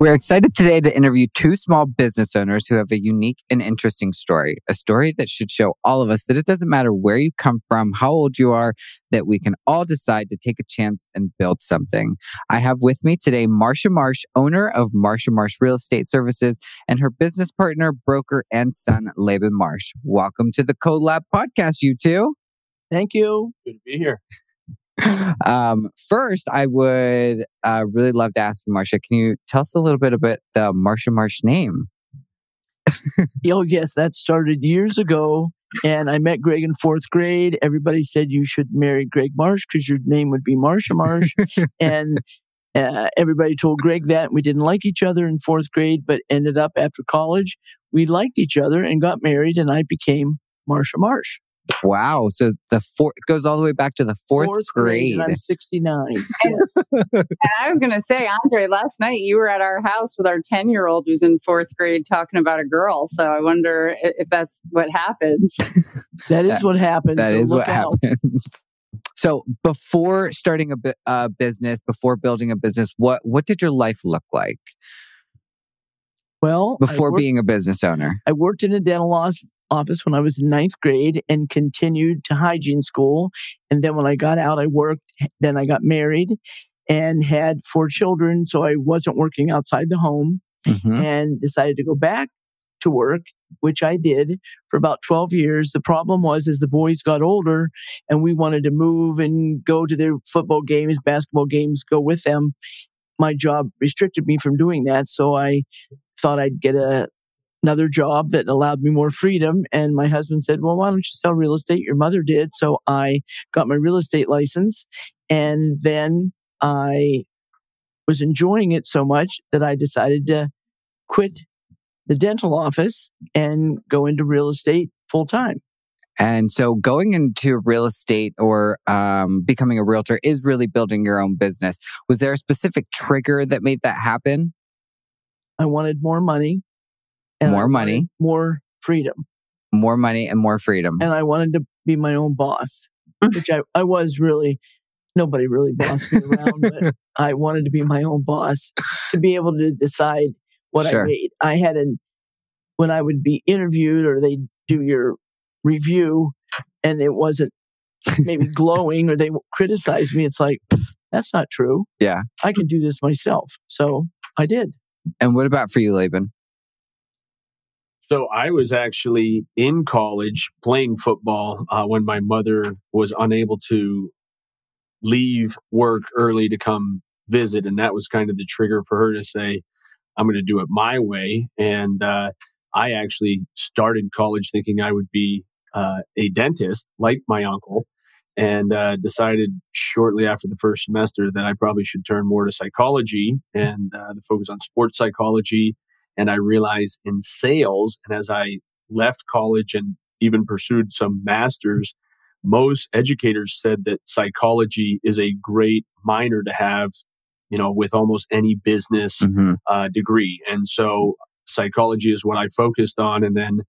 We're excited today to interview two small business owners who have a unique and interesting story, a story that should show all of us that it doesn't matter where you come from, how old you are, that we can all decide to take a chance and build something. I have with me today Marsha Marsh, owner of Marsha Marsh Real Estate Services, and her business partner, broker, and son, Laban Marsh. Welcome to the CoLab podcast, you two. Thank you. Good to be here. Um, first, I would uh, really love to ask you, Marsha, can you tell us a little bit about the Marsha Marsh name? oh, yes, that started years ago. And I met Greg in fourth grade. Everybody said you should marry Greg Marsh because your name would be Marsha Marsh. and uh, everybody told Greg that. We didn't like each other in fourth grade, but ended up after college, we liked each other and got married, and I became Marsha Marsh. Wow. So the four goes all the way back to the fourth, Fourth grade. and I'm 69. And, and I was going to say, Andre, last night you were at our house with our 10 year old who's in fourth grade talking about a girl. So I wonder if that's what happens. That is That- what happens. That so is what out. happens. So before starting a bu- uh, business, before building a business, what what did your life look like Well, before worked- being a business owner? I worked in a dental os- office when I was in ninth grade and continued to hygiene school. And then when I got out, I worked. Then I got married and had four children. So I wasn't working outside the home Mhm. and decided to go back to work, which I did for about 12 years. The problem was as the boys got older and we wanted to move and go to their football games, basketball games, go with them. My job restricted me from doing that. So I thought I'd get a another job that allowed me more freedom. And my husband said, Well, why don't you sell real estate? Your mother did. So I got my real estate license. And then I was enjoying it so much that I decided to quit the dental office and go into real estate full time. And so going into real estate or um, becoming a realtor is really building your own business. Was there a specific trigger that made that happen? I wanted more money. I More money. More freedom. More money and more freedom. And I wanted to be my own boss, which I, I was really, nobody really bossed me around, but I wanted to be my own boss to be able to decide what Sure. I made. I had an, when I would be interviewed or they do your review and it wasn't maybe glowing or they criticize me, it's like, that's not true. Yeah. I can do this myself. So I did. And what about for you, Laban? So I was actually in college playing football uh, when my mother was unable to leave work early to come visit, and that was kind of the trigger for her to say, "I'm going to do it my way." And uh, I actually started college thinking I would be uh, a dentist, like my uncle, and uh, decided shortly after the first semester that I probably should turn more to psychology and uh, the focus on sports psychology and I realized in sales, and as I left college and even pursued some masters, most educators said that psychology is a great minor to have, you know, with almost any business Mm-hmm. uh, degree. And so psychology is what I focused on. And then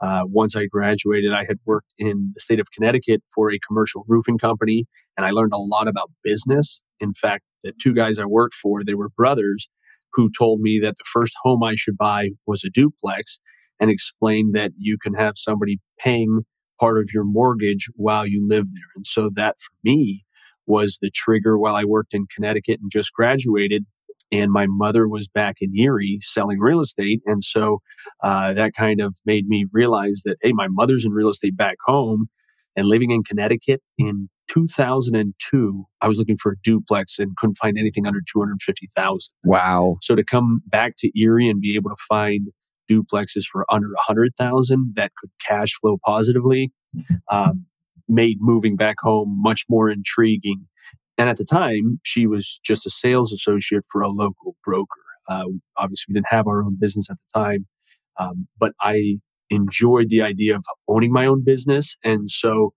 uh, once I graduated, I had worked in the state of Connecticut for a commercial roofing company, and I learned a lot about business. In fact, the two guys I worked for, they were brothers who told me that the first home I should buy was a duplex and explained that you can have somebody paying part of your mortgage while you live there. And so that for me was the trigger while I worked in Connecticut and just graduated. And my mother was back in Erie selling real estate. And so uh, that kind of made me realize that, hey, my mother's in real estate back home and living in Connecticut in 2002, I was looking for a duplex and couldn't find anything under 250,000. Wow. So to come back to Erie and be able to find duplexes for under 100,000 that could cash flow positively um, made moving back home much more intriguing. And at the time, she was just a sales associate for a local broker. Uh, obviously, we didn't have our own business at the time. Um, but I enjoyed the idea of owning my own business. And so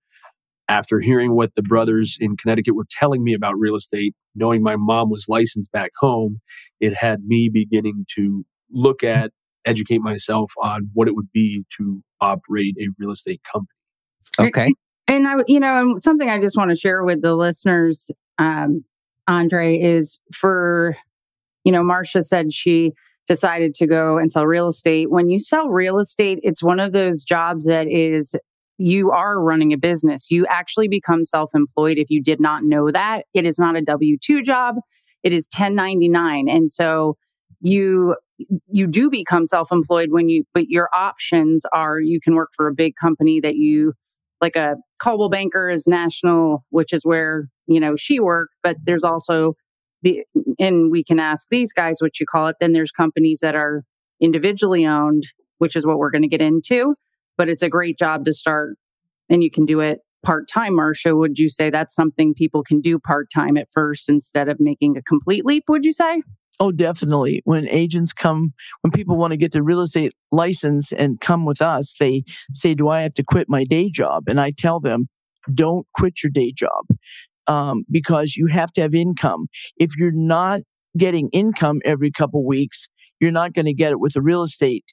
after hearing what the brothers in Connecticut were telling me about real estate, knowing my mom was licensed back home, it had me beginning to look at, educate myself on what it would be to operate a real estate company. Okay. And I, you know, something I just want to share with the listeners, um, Andre, is for, you know, Marsha said she decided to go and sell real estate. When you sell real estate, it's one of those jobs that is you are running a business. You actually become self employed if you did not know that. It is not a W 2 job, it is 1099. And so you you do become self-employed when you but your options are you can work for a big company that you like a Coldwell Banker is national which is where you know she worked but there's also the and we can ask these guys what you call it then there's companies that are individually owned which is what we're going to get into but it's a great job to start and you can do it part time, Marsha. Would you say that's something people can do part time at first instead of making a complete leap? Would you say? Oh, definitely. When agents come, when people want to get their real estate license and come with us, they say, Do I have to quit my day job? And I tell them, Don't quit your day job um, because you have to have income. If you're not getting income every couple weeks, you're not going to get it with the real estate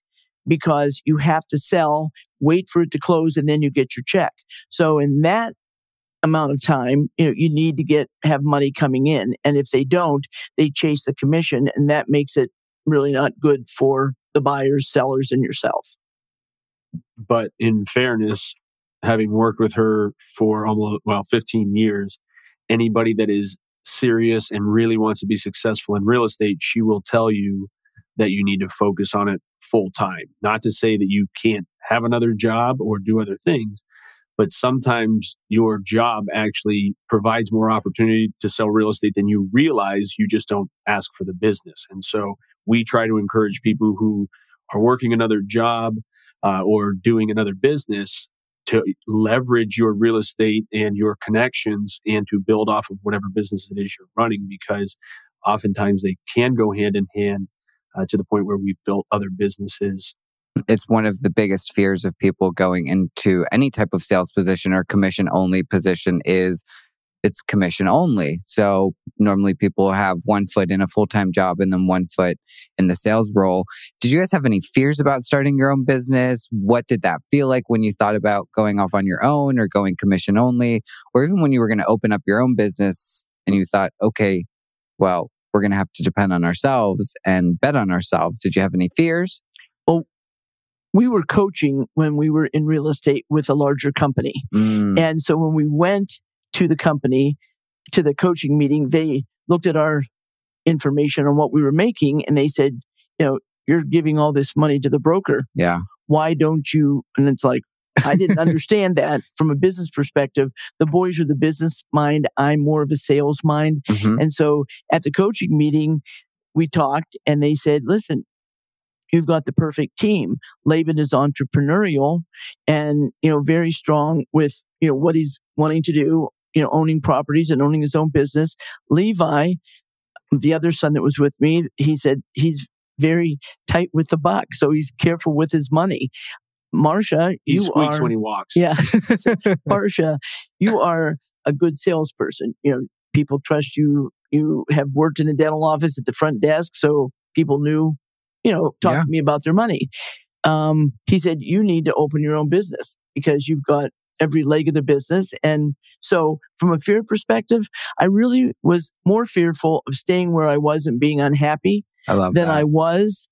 because you have to sell, wait for it to close, and then you get your check. So in that amount of time, you know, you need to get have money coming in. And if they don't, they chase the commission and that makes it really not good for the buyers, sellers, and yourself. But in fairness, having worked with her for almost well 15 years, anybody that is serious and really wants to be successful in real estate, she will tell you that you need to focus on it full time. Not to say that you can't have another job or do other things, but sometimes your job actually provides more opportunity to sell real estate than you realize. You just don't ask for the business. And so we try to encourage people who are working another job uh, or doing another business to leverage your real estate and your connections and to build off of whatever business it is you're running because oftentimes they can go hand in hand uh, to the point where we've built other businesses. It's one of the biggest fears of people going into any type of sales position or commission only position is it's commission only. So normally people have one foot in a full time job and then one foot in the sales role. Did you guys have any fears about starting your own business? What did that feel like when you thought about going off on your own or going commission only? Or even when you were going to open up your own business and you thought, okay, well, we're going to have to depend on ourselves and bet on ourselves. Did you have any fears? We were coaching when we were in real estate with a larger company. Mm. And so when we went to the company, to the coaching meeting, they looked at our information on what we were making and they said, you know, you're giving all this money to the broker. Yeah. Why don't you? And it's like, I didn't understand that from a business perspective. The boys are the business mind. I'm more of a sales mind. Mm-hmm. And so at the coaching meeting, we talked and they said, listen, you've got the perfect team. Laban is entrepreneurial and, you know, very strong with, you know, what he's wanting to do, you know, owning properties and owning his own business. Levi, the other son that was with me, he said he's very tight with the buck. So he's careful with his money. Marsha, he you squeaks are, when he walks. Yeah. Marsha, you are a good salesperson. You know, people trust you. You have worked in a dental office at the front desk, so people knew, you know, talk yeah. to me about their money. Um, he said, you need to open your own business because you've got every leg of the business. And so from a fear perspective, I really was more fearful of staying where I was and being unhappy I than that. I was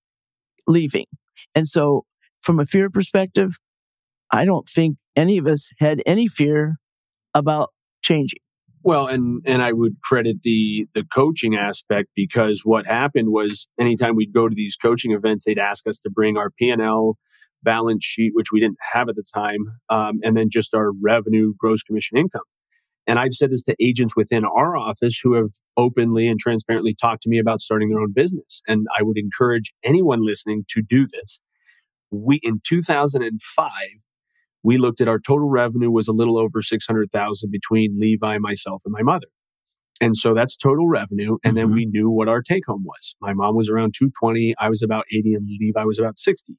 leaving. And so from a fear perspective, I don't think any of us had any fear about changing. Well, and and I would credit the the coaching aspect because what happened was anytime we'd go to these coaching events, they'd ask us to bring our P and L balance sheet, which we didn't have at the time, um, and then just our revenue, gross commission income. And I've said this to agents within our office who have openly and transparently talked to me about starting their own business. And I would encourage anyone listening to do this we in 2005 we looked at our total revenue was a little over 600,000 between Levi, myself, and my mother. And so that's total revenue. And mm-hmm. then we knew what our take home was. My mom was around 220. I was about 80 and Levi was about 60.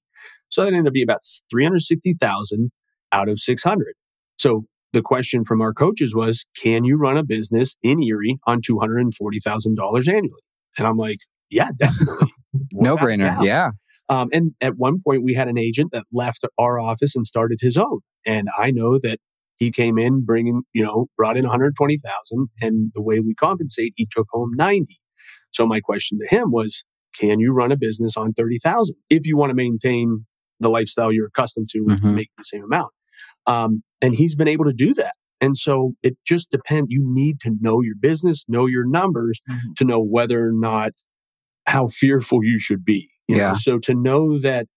So that ended up being about 360,000 out of 600. So the question from our coaches was, can you run a business in Erie on $240,000 annually? And I'm like, yeah, definitely. no brainer. Yeah. Um, and at one point, we had an agent that left our office and started his own. And I know that he came in bringing, you know, brought in 120,000 and the way we compensate, he took home 90. So my question to him was, can you run a business on 30,000 if you want to maintain the lifestyle you're accustomed to mm-hmm. making the same amount? Um, and he's been able to do that. And so it just depends. You need to know your business, know your numbers mm-hmm. to know whether or not how fearful you should be. You yeah. Know? So to know that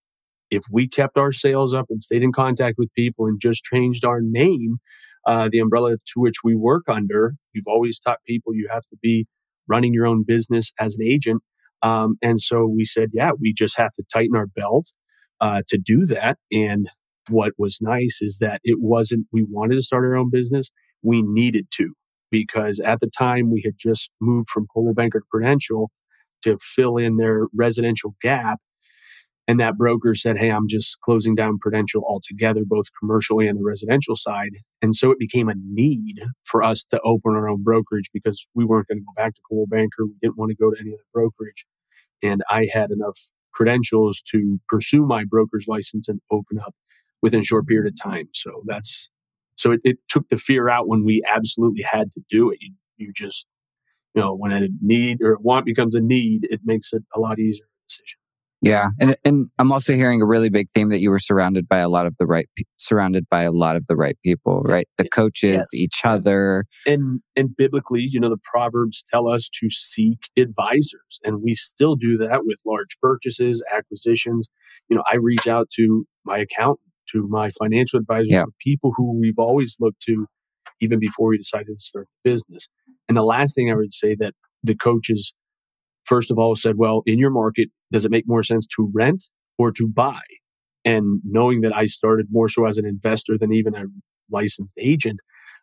if we kept our sales up and stayed in contact with people and just changed our name, uh, the umbrella to which we work under, we've always taught people you have to be running your own business as an agent. Um, and so we said, yeah, we just have to tighten our belt uh, to do that. And what was nice is that it wasn't, we wanted to start our own business. We needed to because at the time we had just moved from Coldwell Banker to Prudential to fill in their residential gap. And that broker said, Hey, I'm just closing down Prudential altogether, both commercial and the residential side. And so it became a need for us to open our own brokerage because we weren't going to go back to Coldwell Banker. We didn't want to go to any other brokerage. And I had enough credentials to pursue my broker's license and open up within a short period of time. So that's, so it, it took the fear out when we absolutely had to do it. You, you just, you know, when a need or a want becomes a need, it makes it a lot easier decision. Yeah, and and I'm also hearing a really big theme that you were surrounded by a lot of the right surrounded by a lot of the right people, right? The coaches, yes. each other. And and biblically, you know, the proverbs tell us to seek advisors, and we still do that with large purchases, acquisitions. You know, I reach out to my accountant, to my financial advisor, yeah. people who we've always looked to even before we decided to start the business. And the last thing I would say that the coaches first of all said, well, in your market, does it make more sense to rent or to buy? And knowing that I started more so as an investor than even a licensed agent,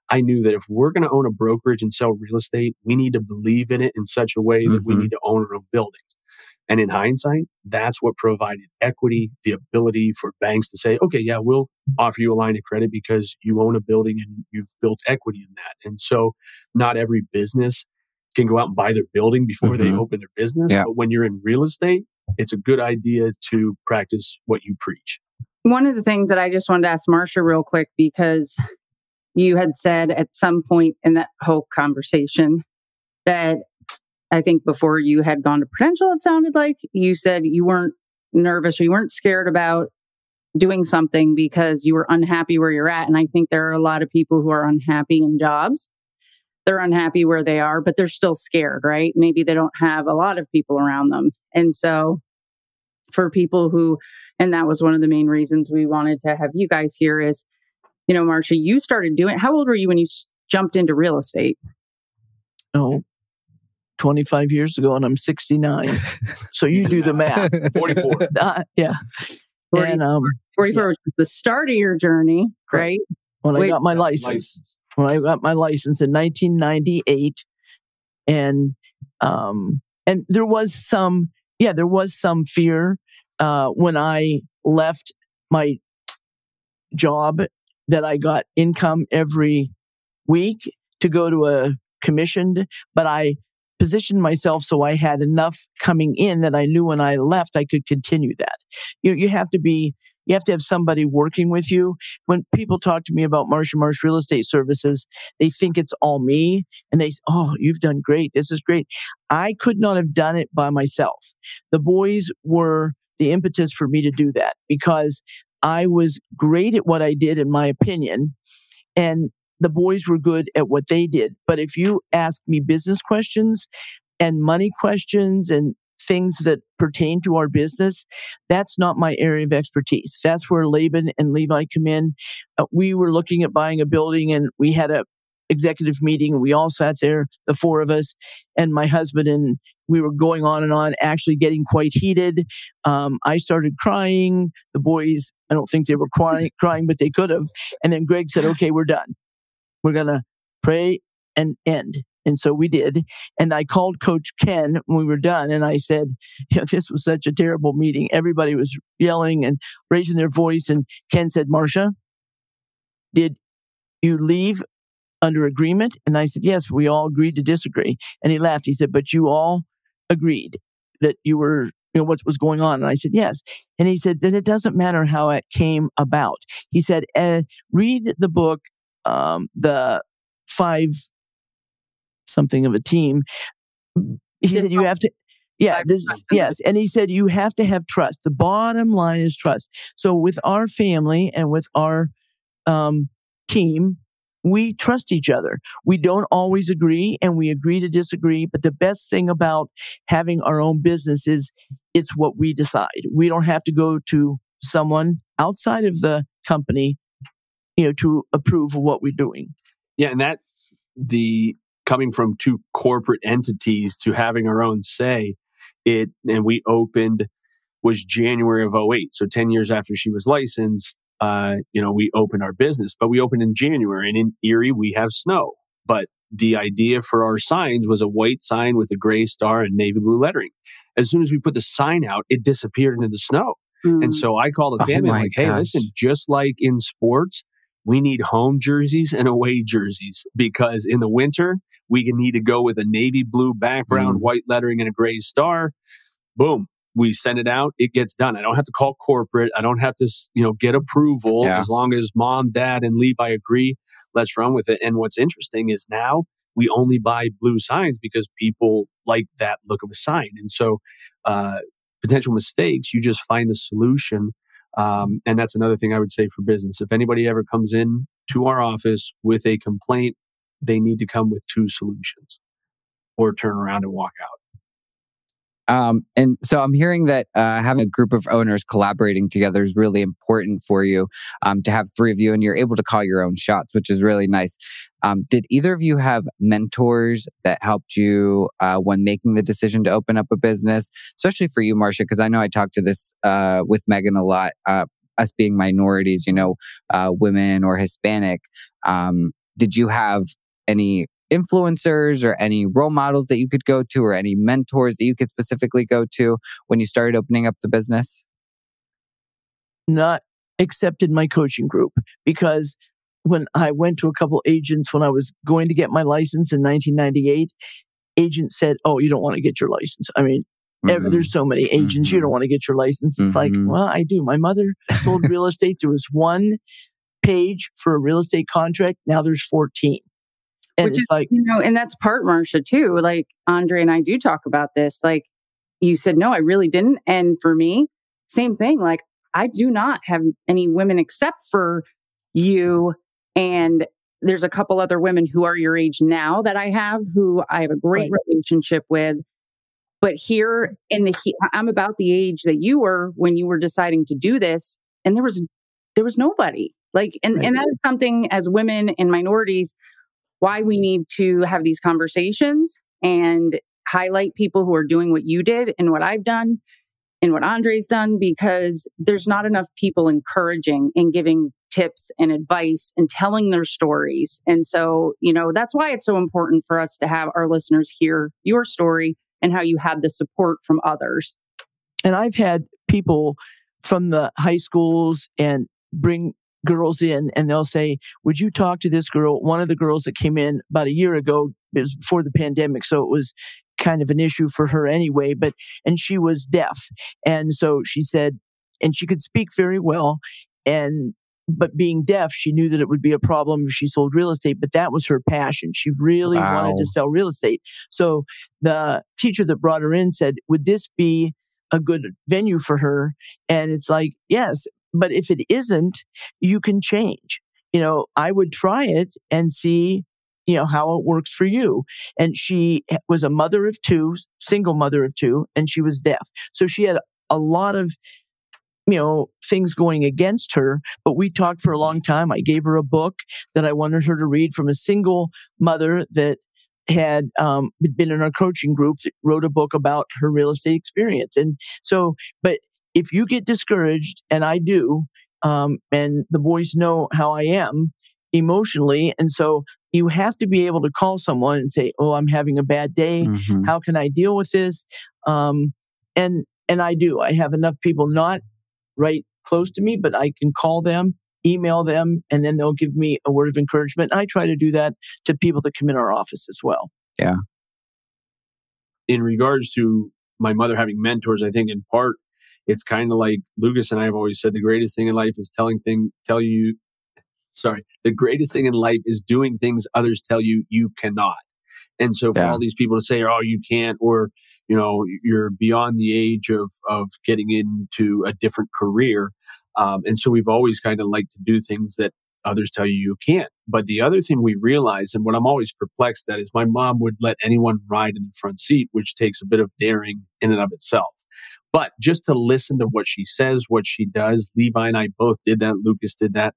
I knew that if we're going to own a brokerage and sell real estate, we need to believe in it in such a way that mm-hmm. we need to own our own buildings. And in hindsight, that's what provided equity, the ability for banks to say, okay, yeah, we'll offer you a line of credit because you own a building and you've built equity in that. And so not every business can go out and buy their building before mm-hmm. they open their business. Yeah. But when you're in real estate, it's a good idea to practice what you preach. One of the things that I just wanted to ask Marsha real quick because you had said at some point in that whole conversation that I think before you had gone to Prudential, it sounded like you said you weren't nervous or you weren't scared about doing something because you were unhappy where you're at. And I think there are a lot of people who are unhappy in jobs they're unhappy where they are, but they're still scared, right? Maybe they don't have a lot of people around them. And so for people who, and that was one of the main reasons we wanted to have you guys here is, you know, Marsha, you started doing, how old were you when you jumped into real estate? Oh, 25 years ago and I'm 69. so you do the math. 44. Uh, yeah. 40, and, um, 44 yeah. the start of your journey, right? When Wait, I got my license. license when I got my license in 1998, and um, and there was some, yeah, there was some fear uh, when I left my job that I got income every week to go to a commissioned, but I positioned myself so I had enough coming in that I knew when I left I could continue that. You you have to be you have to have somebody working with you. When people talk to me about Marsha Marsh Real Estate Services, they think it's all me and they say, Oh, you've done great. This is great. I could not have done it by myself. The boys were the impetus for me to do that because I was great at what I did, in my opinion. And the boys were good at what they did. But if you ask me business questions and money questions and things that pertain to our business, that's not my area of expertise. That's where Laban and Levi come in. Uh, we were looking at buying a building and we had a executive meeting we all sat there, the four of us, and my husband and we were going on and on, actually getting quite heated. Um, I started crying. The boys, I don't think they were crying, crying, but they could have. And then Greg said, "Okay, we're done. We're gonna pray and end." And so we did. And I called Coach Ken when we were done and I said, this was such a terrible meeting. Everybody was yelling and raising their voice. And Ken said, Marsha, did you leave under agreement? And I said, yes, we all agreed to disagree. And he laughed. He said, but you all agreed that you were, you know, what was going on. And I said, yes. And he said, then it doesn't matter how it came about. He said, uh, read the book, um, the five something of a team. He said, you have to, yeah, this yes. And he said you have to have trust. The bottom line is trust. So with our family and with our um, team, we trust each other. We don't always agree and we agree to disagree. But the best thing about having our own business is it's what we decide. We don't have to go to someone outside of the company, you know, to approve of what we're doing. Yeah. And that, the coming from two corporate entities to having our own say, it, and we opened was January of 08. So 10 years after she was licensed, uh, you know, we opened our business, but we opened in January and in Erie, we have snow. But the idea for our signs was a white sign with a gray star and navy blue lettering. As soon as we put the sign out, it disappeared into the snow. Mm. And so I called the oh family oh like, hey, listen, just like in sports, we need home jerseys and away jerseys because in the winter, we can need to go with a navy blue background, mm. white lettering, and a gray star. Boom we send it out it gets done i don't have to call corporate i don't have to you know get approval yeah. as long as mom dad and levi agree let's run with it and what's interesting is now we only buy blue signs because people like that look of a sign and so uh, potential mistakes you just find the solution um, and that's another thing i would say for business. If anybody ever comes in to our office with a complaint they need to come with two solutions or turn around and walk out um, and so I'm hearing that uh, having a group of owners collaborating together is really important for you um, to have three of you and you're able to call your own shots, which is really nice. Um, did either of you have mentors that helped you uh, when making the decision to open up a business, especially for you, Marsha? Because I know I talked to this uh, with Megan a lot. Uh, us being minorities, you know, uh, women or Hispanic. Um, did you have any influencers or any role models that you could go to or any mentors that you could specifically go to when you started opening up the business? Not accepted my coaching group because when I went to a couple agents when I was going to get my license in 1998, agents said, "Oh, you don't want to get your license." I mean, mm-hmm. there's so many agents, mm-hmm. you don't want to get your license. It's mm-hmm. like, well, I do. My mother sold real estate. There was one page for a real estate contract. Now there's 14. And Which is like, you know, and that's part Marsha too. Like Andre and I do talk about this. Like you said, no, I really didn't. And for me, same thing. Like I do not have any women except for you. And there's a couple other women who are your age now that I have who I have a great right. relationship with. But here in the, I'm about the age that you were when you were deciding to do this. And there was, there was nobody like, and, right. and that is something as women and minorities, why we need to have these conversations and highlight people who are doing what you did and what I've done and what Andre's done because there's not enough people encouraging and giving tips and advice and telling their stories. And so, you know, that's why it's so important for us to have our listeners hear your story and how you had the support from others. And I've had people from the high schools and bring girls in and they'll say, Would you talk to this girl? One of the girls that came in about a year ago, it was before the pandemic. So it was kind of an issue for her anyway, but, and she was deaf. And so she said, and she could speak very well. And, but being deaf, she knew that it would be a problem if she sold real estate, but that was her passion. She really wow. wanted to sell real estate. So the teacher that brought her in said, Would this be a good venue for her? And it's like, yes, but if it isn't, you can change. You know, I would try it and see, you know, how it works for you. And she was a mother of two, single mother of two, and she was deaf. So she had a lot of, you know, things going against her, but we talked for a long time. I gave her a book that I wanted her to read from a single mother that had um, been in our coaching group that wrote a book about her real estate experience. And so, but if you get discouraged, and I do, um, and the boys know how I am emotionally, and so you have to be able to call someone and say, "Oh, I'm having a bad day. Mhm. How can I deal with this?" Um, and and I do. I have enough people not right close to me, but I can call them, email them, and then they'll give me a word of encouragement. I try to do that to people that come in our office as well. Yeah. In regards to my mother having mentors, I think in part it's kind of like Lucas and I have always said the greatest thing in life is telling thing tell you sorry, the greatest thing in life is doing things others tell you you cannot. And so for Yeah. all these people to say, oh, you can't, or, you know, you're beyond the age of, of getting into a different career. Um, and so we've always kind of liked to do things that others tell you you can't. But the other thing we realize, and what I'm always perplexed at, is my mom would let anyone ride in the front seat, which takes a bit of daring in and of itself. But just to listen to what she says, what she does, Levi and I both did that, Lucas did that,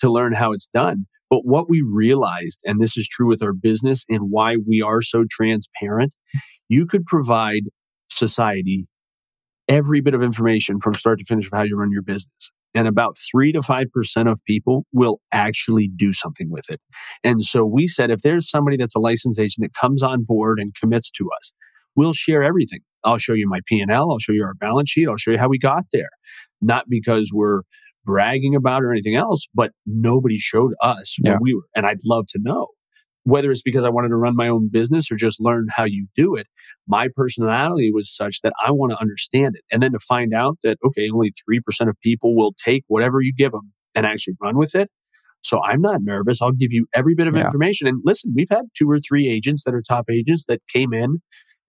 to learn how it's done. But what we realized, and this is true with our business and why we are so transparent, you could provide society every bit of information from start to finish of how you run your business. And about three to 5% of people will actually do something with it. And so we said, if there's somebody that's a licensed agent that comes on board and commits to us, we'll share everything. I'll show you my P&L. I'll show you our balance sheet. I'll show you how we got there. Not because we're bragging about or anything else, but nobody showed us Yeah. where we were. And I'd love to know whether it's because I wanted to run my own business or just learn how you do it. My personality was such that I want to understand it. And then to find out that, okay, only 3% of people will take whatever you give them and actually run with it. So I'm not nervous. I'll give you every bit of Yeah. information. And listen, we've had two or three agents that are top agents that came in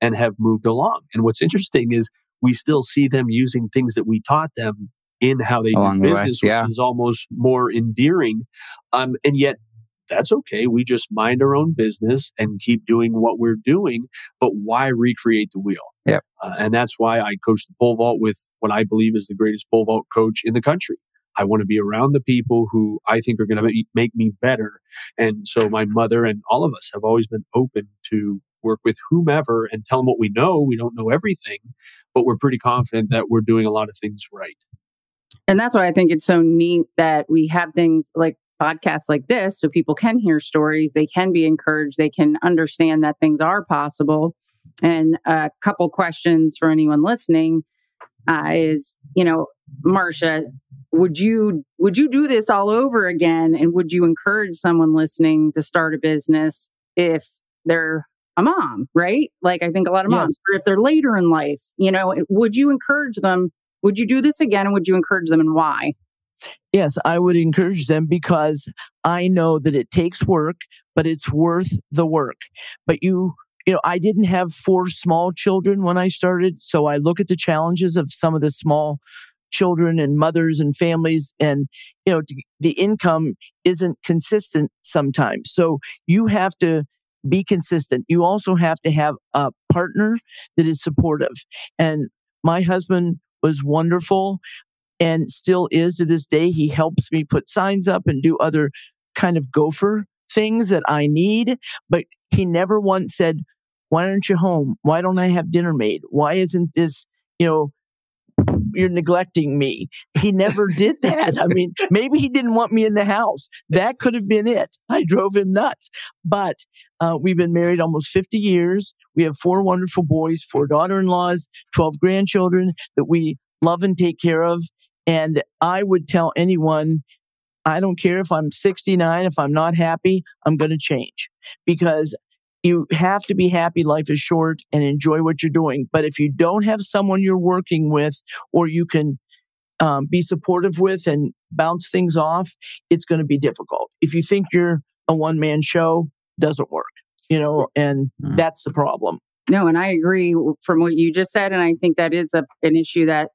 and have moved along. And what's interesting is we still see them using things that we taught them in how they Along do the business, yeah. which is almost more endearing. Um, and yet that's okay. We just mind our own business and keep doing what we're doing. But why recreate the wheel? Yep. Uh, and that's why I coach the pole vault with what I believe is the greatest pole vault coach in the country. I want to be around the people who I think are going to make me better. And so my mother and all of us have always been open to work with whomever and tell them what we know. We don't know everything, but we're pretty confident that we're doing a lot of things right. And that's why I think it's so neat that we have things like podcasts like this so people can hear stories, they can be encouraged, they can understand that things are possible. And a couple questions for anyone listening uh, is, you know, Marsha, would you would you do this all over again and would you encourage someone listening to start a business if they're a mom, right? Like I think a lot of moms, or if they're later in life, you know, would you encourage them would you do this again and would you encourage them and why? Yes, I would encourage them because I know that it takes work, but it's worth the work. But you, you know, I didn't have four small children when I started. So I look at the challenges of some of the small children and mothers and families and you know the income isn't consistent sometimes so you have to be consistent you also have to have a partner that is supportive and my husband was wonderful and still is to this day. He helps me put signs up and do other kind of gopher things that I need. But he never once said, Why aren't you home? Why don't I have dinner made? Why isn't this, you know, you're neglecting me. He never did that. I mean, maybe he didn't want me in the house. That could have been it. I drove him nuts. But uh, we've been married almost 50 years. We have four wonderful boys, four daughter in laws, 12 grandchildren that we love and take care of. And I would tell anyone, I don't care if I'm 69, if I'm not happy, I'm going to change because you have to be happy. Life is short and enjoy what you're doing. But if you don't have someone you're working with or you can um, be supportive with and bounce things off, it's going to be difficult. If you think you're a one man show, doesn't work, you know, and Mm. that's the problem. No, and I agree from what you just said. And I think that is a, an issue that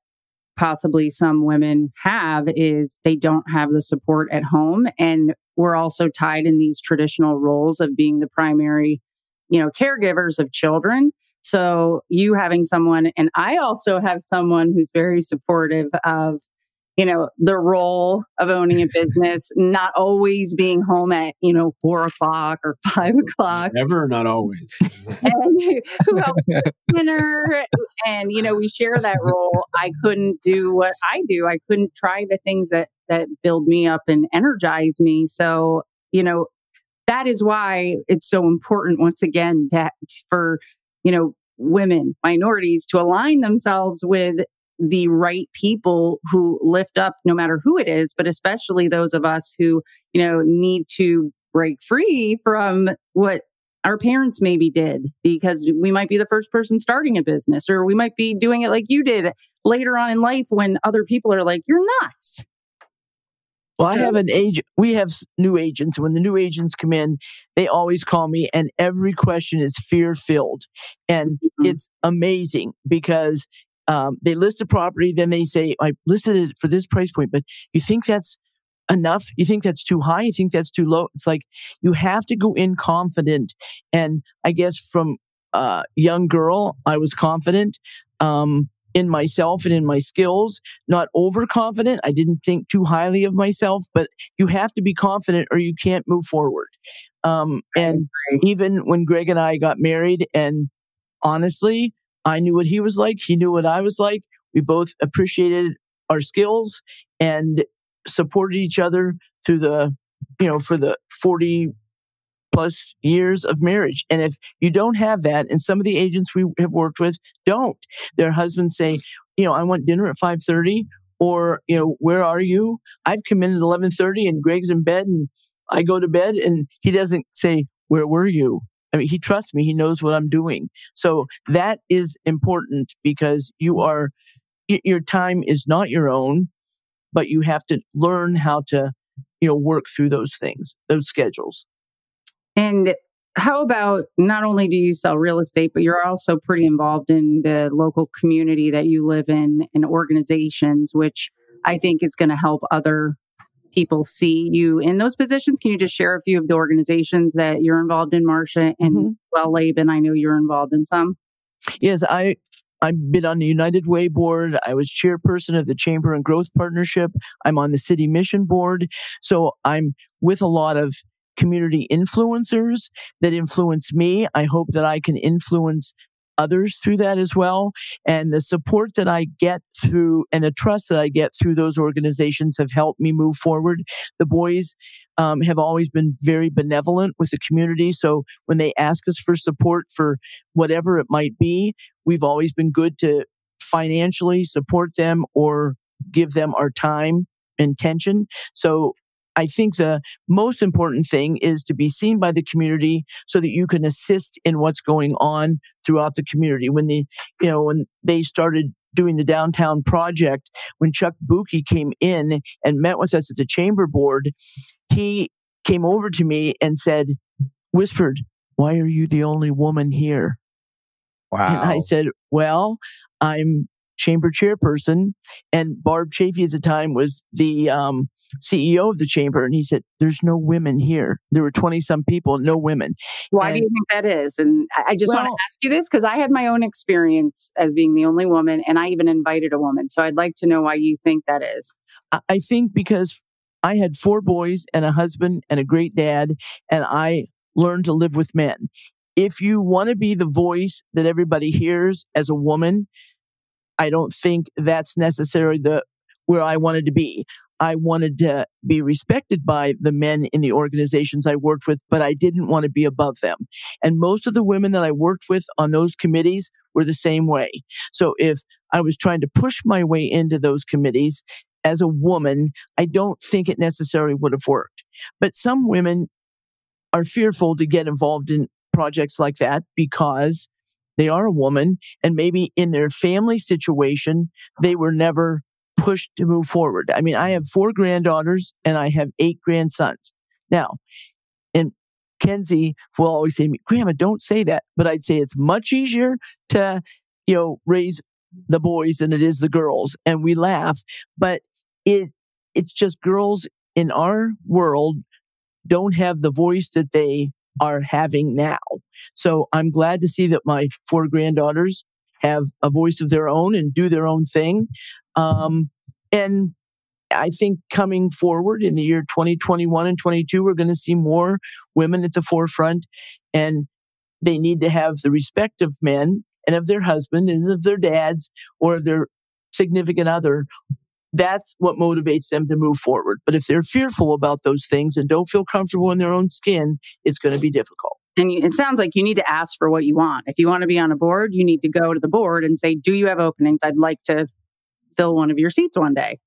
possibly some women have is they don't have the support at home. And we're also tied in these traditional roles of being the primary, you know, caregivers of children. So you having someone, and I also have someone who's very supportive of, you know, the role of owning a business, not always being home at, you know, four o'clock or five o'clock Never, not always. and who helps dinner. And, you know, we share that role. I couldn't do what I do. I couldn't try the things that, that build me up and energize me. So, you know, that is why it's so important once again to, for, you know, women, minorities to align themselves with the right people who lift up no matter who it is, but especially those of us who, you know, need to break free from what our parents maybe did because we might be the first person starting a business or we might be doing it like you did later on in life when other people are like, you're nuts. Well, I have an agent. We have new agents. When the new agents come in, they always call me, and every question is fear filled. And mm-hmm. it's amazing because um, they list a property, then they say, I listed it for this price point, but you think that's enough? You think that's too high? You think that's too low? It's like you have to go in confident. And I guess from a young girl, I was confident. Um, in myself and in my skills, not overconfident. I didn't think too highly of myself, but you have to be confident or you can't move forward. Um, and even when Greg and I got married, and honestly, I knew what he was like, he knew what I was like. We both appreciated our skills and supported each other through the, you know, for the 40 plus years of marriage. And if you don't have that, and some of the agents we have worked with don't, their husbands say, you know, I want dinner at 5:30 or, you know, where are you? I've come in at 11:30 and Greg's in bed and I go to bed and he doesn't say, "Where were you?" I mean, he trusts me. He knows what I'm doing. So that is important because you are your time is not your own, but you have to learn how to, you know, work through those things, those schedules. And how about not only do you sell real estate, but you're also pretty involved in the local community that you live in and organizations, which I think is going to help other people see you in those positions. Can you just share a few of the organizations that you're involved in, Marsha? And mm-hmm. well, Laban, I know you're involved in some. Yes, I I've been on the United Way board. I was chairperson of the Chamber and Growth Partnership. I'm on the City Mission board. So I'm with a lot of community influencers that influence me. I hope that I can influence others through that as well. And the support that I get through and the trust that I get through those organizations have helped me move forward. The boys um, have always been very benevolent with the community. So when they ask us for support for whatever it might be, we've always been good to financially support them or give them our time and tension. So I think the most important thing is to be seen by the community so that you can assist in what's going on throughout the community. When the, you know, when they started doing the downtown project, when Chuck Buki came in and met with us at the chamber board, he came over to me and said, whispered, why are you the only woman here? Wow. And I said, well, I'm chamber chairperson and Barb Chaffee at the time was the, um, CEO of the chamber, and he said, "There's no women here. There were twenty some people, no women." Why and, do you think that is? And I just well, want to ask you this because I had my own experience as being the only woman, and I even invited a woman. So I'd like to know why you think that is. I think because I had four boys and a husband and a great dad, and I learned to live with men. If you want to be the voice that everybody hears as a woman, I don't think that's necessarily the where I wanted to be. I wanted to be respected by the men in the organizations I worked with, but I didn't want to be above them. And most of the women that I worked with on those committees were the same way. So if I was trying to push my way into those committees as a woman, I don't think it necessarily would have worked. But some women are fearful to get involved in projects like that because they are a woman and maybe in their family situation, they were never pushed to move forward. I mean, I have four granddaughters and I have eight grandsons. Now, and Kenzie will always say to me, Grandma, don't say that. But I'd say it's much easier to, you know, raise the boys than it is the girls. And we laugh, but it, it's just girls in our world don't have the voice that they are having now. So I'm glad to see that my four granddaughters have a voice of their own and do their own thing. Um, and I think coming forward in the year 2021 and 22, we're going to see more women at the forefront and they need to have the respect of men and of their husband and of their dads or their significant other that's what motivates them to move forward. But if they're fearful about those things and don't feel comfortable in their own skin, it's going to be difficult. And you, it sounds like you need to ask for what you want. If you want to be on a board, you need to go to the board and say, Do you have openings? I'd like to fill one of your seats one day.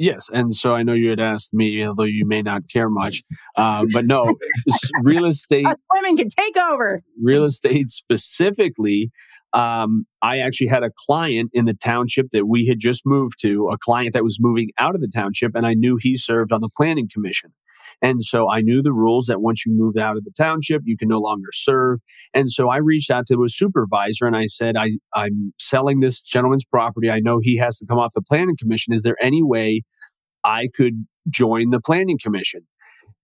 Yes, and so I know you had asked me, although you may not care much, uh, but no, real estate. Women can take over. Real estate specifically. Um, I actually had a client in the township that we had just moved to, a client that was moving out of the township, and I knew he served on the planning commission. And so I knew the rules that once you moved out of the township, you can no longer serve. And so I reached out to a supervisor and I said, I, I'm selling this gentleman's property. I know he has to come off the planning commission. Is there any way I could join the planning commission?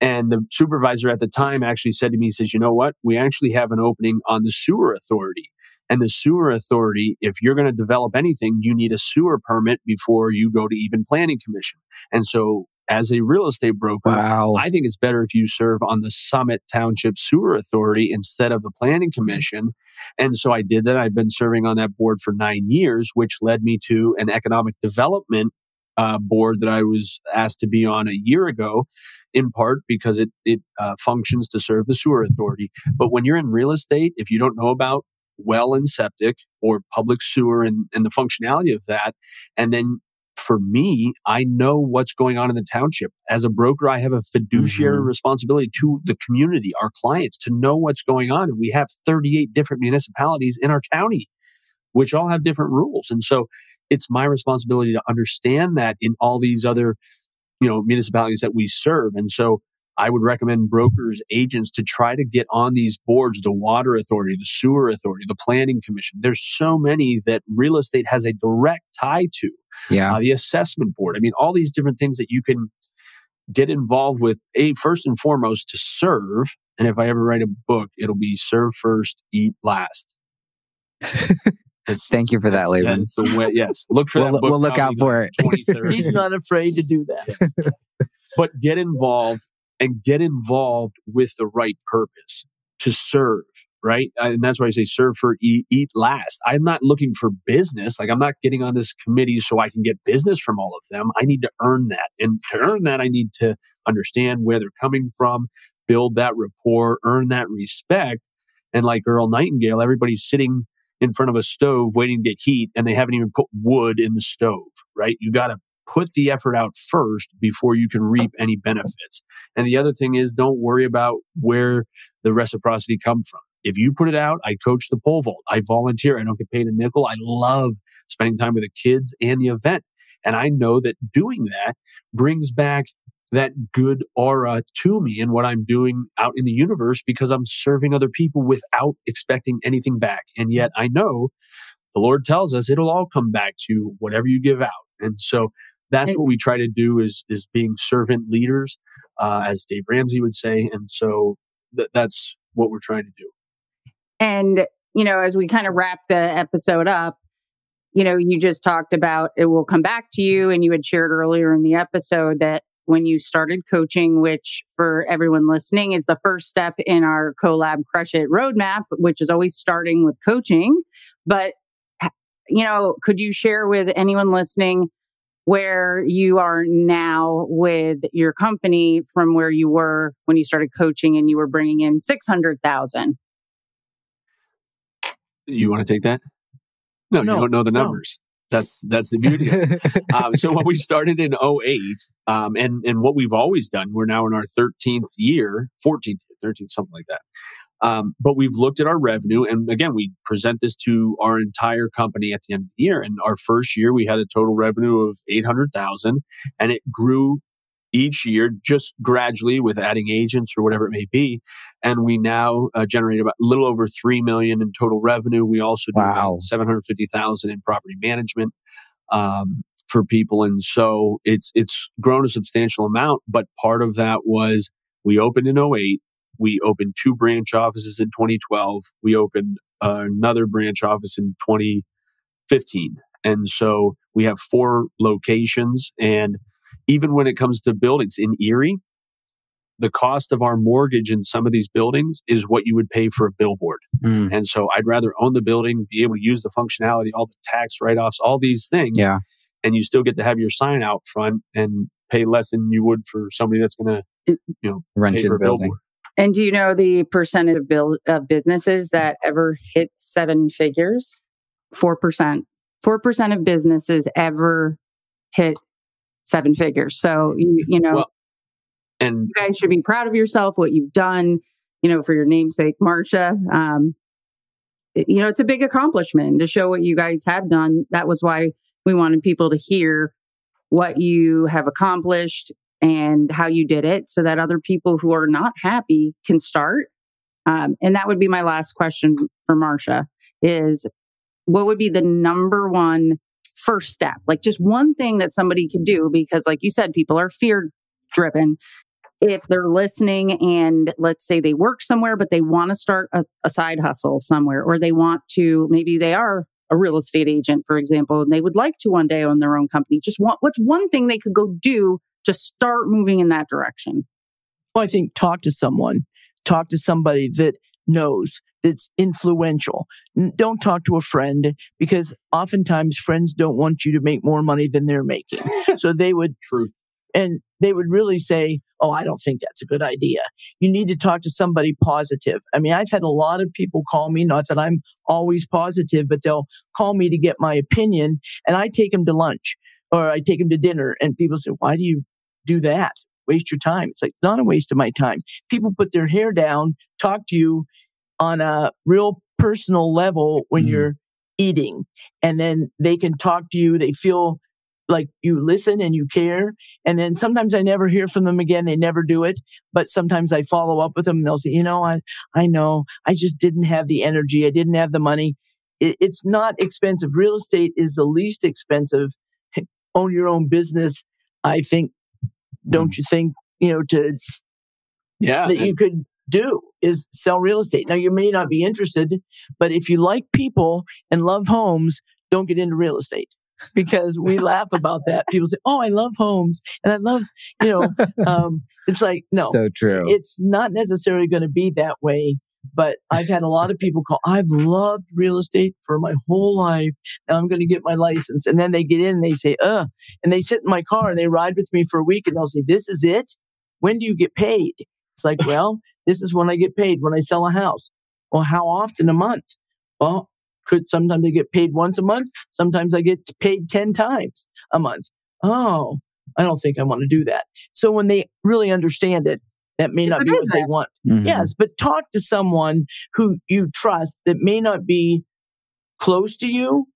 And the supervisor at the time actually said to me, he says, you know what? We actually have an opening on the sewer authority. And the sewer authority, if you're going to develop anything, you need a sewer permit before you go to even planning commission. And so as a real estate broker, Wow. I think it's better if you serve on the Summit Township Sewer Authority instead of the Planning Commission. And so I did that. I've been serving on that board for nine years, which led me to an economic development uh, board that I was asked to be on a year ago, in part because it it uh, functions to serve the sewer authority. But when you're in real estate, if you don't know about well and septic or public sewer and, and the functionality of that, and then for me, I know what's going on in the township. As a broker, I have a fiduciary Mhm. responsibility to the community, our clients, to know what's going on. And we have 38 different municipalities in our county, which all have different rules. And so it's my responsibility to understand that in all these other, you know, municipalities that we serve. And so I would recommend brokers, agents to try to get on these boards, the water authority, the sewer authority, the planning commission. There's so many that real estate has a direct tie to Yeah. uh, the assessment board. I mean, all these different things that you can get involved with. A first and foremost to serve. And if I ever write a book, it'll be serve first, eat last. Thank you for that, yeah, Laban. it's a way, yes, look for We'll, that. Book we'll look out for it. He's not afraid to do that. but get involved and get involved with the right purpose to serve right? And that's why i say serve for eat, eat last. I'm not looking for business. Like i'm not getting on this committee so i can get business from all of them. I need to earn that. And to earn that i need to understand where they're coming from build that rapport earn that respect. And like earl nightingale everybody's sitting in front of a stove waiting to get heat and they haven't even put wood in the stove right? You got to put the effort out first before you can reap any benefits. And the other thing is don't worry about where the reciprocity comes from. If you put it out, I coach the pole vault. I volunteer. I don't get paid a nickel. I love spending time with the kids and the event. And I know that doing that brings back that good aura to me and what I'm doing out in the universe because I'm serving other people without expecting anything back. And yet mm-hmm. I know the Lord tells us it'll all come back to whatever you give out. And so that's what we try to do is is being servant leaders, uh, as Dave Ramsey would say. And so th- that's what we're trying to do. And, you know, as we kind of wrap the episode up, you know, you just talked about it will come back to you. And you had shared earlier in the episode that when you started coaching, which for everyone listening is the first step in our collab crush it roadmap, which is always starting with coaching. But, you know, could you share with anyone listening where you are now with your company from where you were when you started coaching and you were bringing in 600,000? You want to take that? No, No, you don't know the no. numbers. That's that's the beauty um, so when we started in 08, um, and and what we've always done, we're now in our 13th year, 14th, 13th, something like that. Um, but we've looked at our revenue, and again, we present this to our entire company at the end of the year. And our first year, we had a total revenue of 800,000, and it grew each year just gradually with adding agents or whatever it may be. And we now uh, generate about a little over three million in total revenue. We also do Wow. 750,000 in property management um, for people, and so it's it's grown a substantial amount. But part of that was we opened in 08. We opened two branch offices in 2012. We opened another branch office in 2015. And so we have four locations. And even when it comes to buildings in Erie, the cost of our mortgage in some of these buildings is what you would pay for a billboard. Mm, And so I'd rather own the building, be able to use the functionality, all the tax write offs, all these things, yeah. and you still get to have your sign out front and pay less than you would for somebody that's going to, you know, Rent pay you for the a building. billboard. And do you know the percentage of, bill, of businesses that ever hit seven figures? 4%. 4% of businesses ever hit seven figures. So, you, you know, Well, And you guys should be proud of yourself, what you've done, you know, for your namesake, Marsha. Um, you know, it's a big accomplishment to show what you guys have done. That was why we wanted people to hear what you have accomplished and how you did it so that other people who are not happy can start. Um, and that would be my last question for Marsha is what would be the number one first step? Like just one thing that somebody could do because like you said, people are fear driven if they're listening and let's say they work somewhere, but they want to start a, a side hustle somewhere, or they want to, maybe they are a real estate agent, for example, and they would like to one day own their own company. Just want, what's one thing they could go do to start moving in that direction? Well, I think talk to someone, talk to somebody that knows, that's influential. Don't talk to a friend because oftentimes friends don't want you to make more money than they're making. so they would, truth. and they would really say, Oh, I don't think that's a good idea. You need to talk to somebody positive. I mean, I've had a lot of people call me, not that I'm always positive, but they'll call me to get my opinion and I take them to lunch or I take them to dinner and people say, Why do you do that? Waste your time. It's like not a waste of my time. People put their hair down, talk to you on a real personal level when Mhm. you're eating. And then they can talk to you. They feel like you listen and you care. And then sometimes I never hear from them again. They never do it. But sometimes I follow up with them and they'll say, you know, I, I know I just didn't have the energy. I didn't have the money. It, it's not expensive. Real estate is the least expensive. Own your own business. I think, don't you think, you know, to Yeah. that and- you could do is sell real estate. Now you may not be interested, but if you like people and love homes, don't get into real estate because we laugh about that. People say, "Oh, I love homes and I love," you know, um, it's like no, So true. it's not necessarily going to be that way. But I've had a lot of people call, I've loved real estate for my whole life. Now I'm going to get my license. And then they get in and they say, uh, and they sit in my car and they ride with me for a week and they'll say, this is it. When do you get paid? It's like, well, this is when I get paid when I sell a house. Well, how often a month? Well, could sometimes I get paid once a month. Sometimes I get paid 10 times a month. Oh, I don't think I want to do that. So when they really understand it, that may It's not a be what they business. want. Mhm. Yes, but talk to someone who you trust that may not be close to you.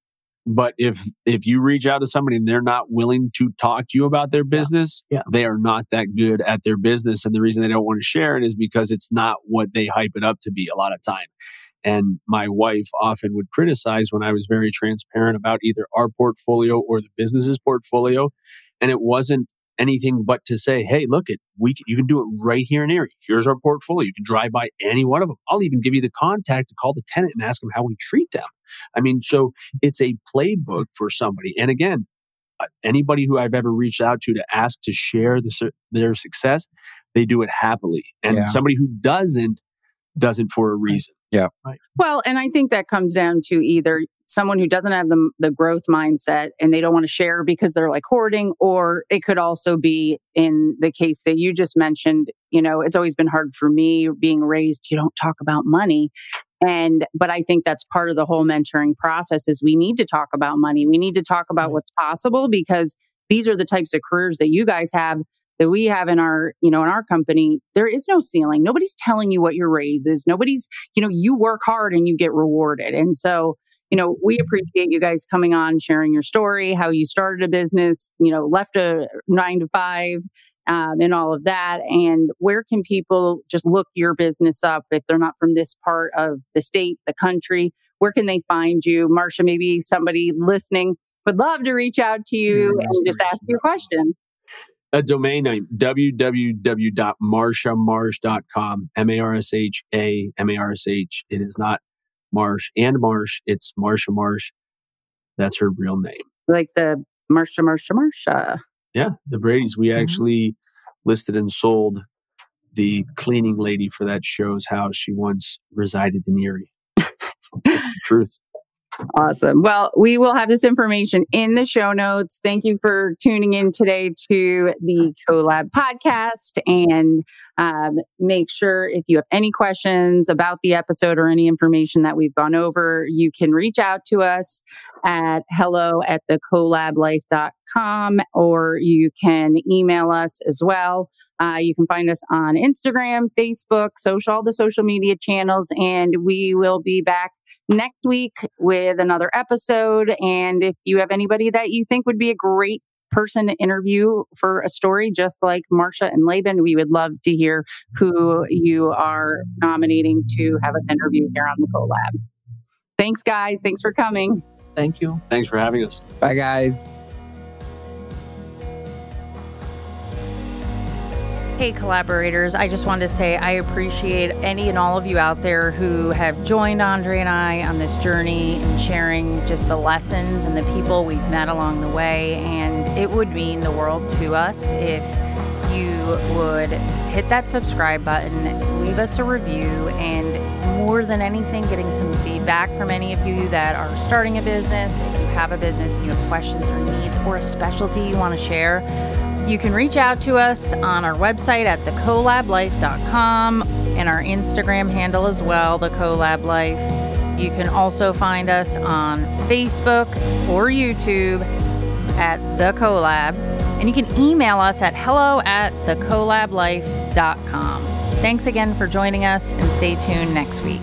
But if if you reach out to somebody and they're not willing to talk to you about their business, Yeah. they are not that good at their business. And the reason they don't want to share it is because it's not what they hype it up to be a lot of time. And my wife often would criticize when I was very transparent about either our portfolio or the business's portfolio. And it wasn't anything but to say, hey, look, it we can, you can do it right here in Erie. Here's our portfolio. You can drive by any one of them. I'll even give you the contact to call the tenant and ask them how we treat them. I mean, so it's a playbook for somebody. And again, uh, anybody who I've ever reached out to to ask to share the, their success, they do it happily. And Yeah. somebody who doesn't, doesn't for a reason. Yeah. Well, and I think that comes down to either someone who doesn't have the, the growth mindset and they don't want to share because they're like hoarding, or it could also be in the case that you just mentioned. You know, it's always been hard for me being raised, you don't talk about money. And, but I think that's part of the whole mentoring process is we need to talk about money. We need to talk about Right. what's possible because these are the types of careers that you guys have that we have in our, you know, in our company. There is no ceiling. Nobody's telling you what your raise is. Nobody's you know, you work hard and you get rewarded. And so, you know, we appreciate you guys coming on, sharing your story, how you started a business, you know, left a nine to five, um, and all of that. And where can people just look your business up if they're not from this part of the state, the country? Where can they find you? Marsha, maybe somebody listening would love to reach out to you Yeah, and just ask you a question. A domain name, www.marshamarsh.com, M A R S H A M A R S H. It is not Marsh and Marsh, it's Marsha Marsh. That's her real name. Like the Marcia, Marcia, Marcia. Yeah, the Brady's. We Mhm. actually listed and sold the cleaning lady for that show's house. She once resided in Erie. it's the truth. Awesome. Well, we will have this information in the show notes. Thank you for tuning in today to the CoLab podcast. And um, make sure if you have any questions about the episode or any information that we've gone over, you can reach out to us at hello at the colablife.com or you can email us as well. Uh, you can find us on Instagram, Facebook, social, all the social media channels, and we will be back next week with another episode. And if you have anybody that you think would be a great person to interview for a story, just like Marsha and Laban, we would love to hear who you are nominating to have us interview here on the CoLab. Thanks, guys. Thanks for coming. Thank you. Thanks for having us. Bye, guys. Hey, collaborators, I just wanted to say I appreciate any and all of you out there who have joined Andre and I on this journey and sharing just the lessons and the people we've met along the way. And it would mean the world to us if you would hit that subscribe button, leave us a review, and more than anything, getting some feedback from any of you that are starting a business. If you have a business, you have questions or needs or a specialty you want to share you can reach out to us on our website at thecolablife.com and our Instagram handle as well, the Colab Life. You can also find us on Facebook or YouTube at the Colab. And you can email us at hello at thecolablife.com. Thanks again for joining us and stay tuned next week.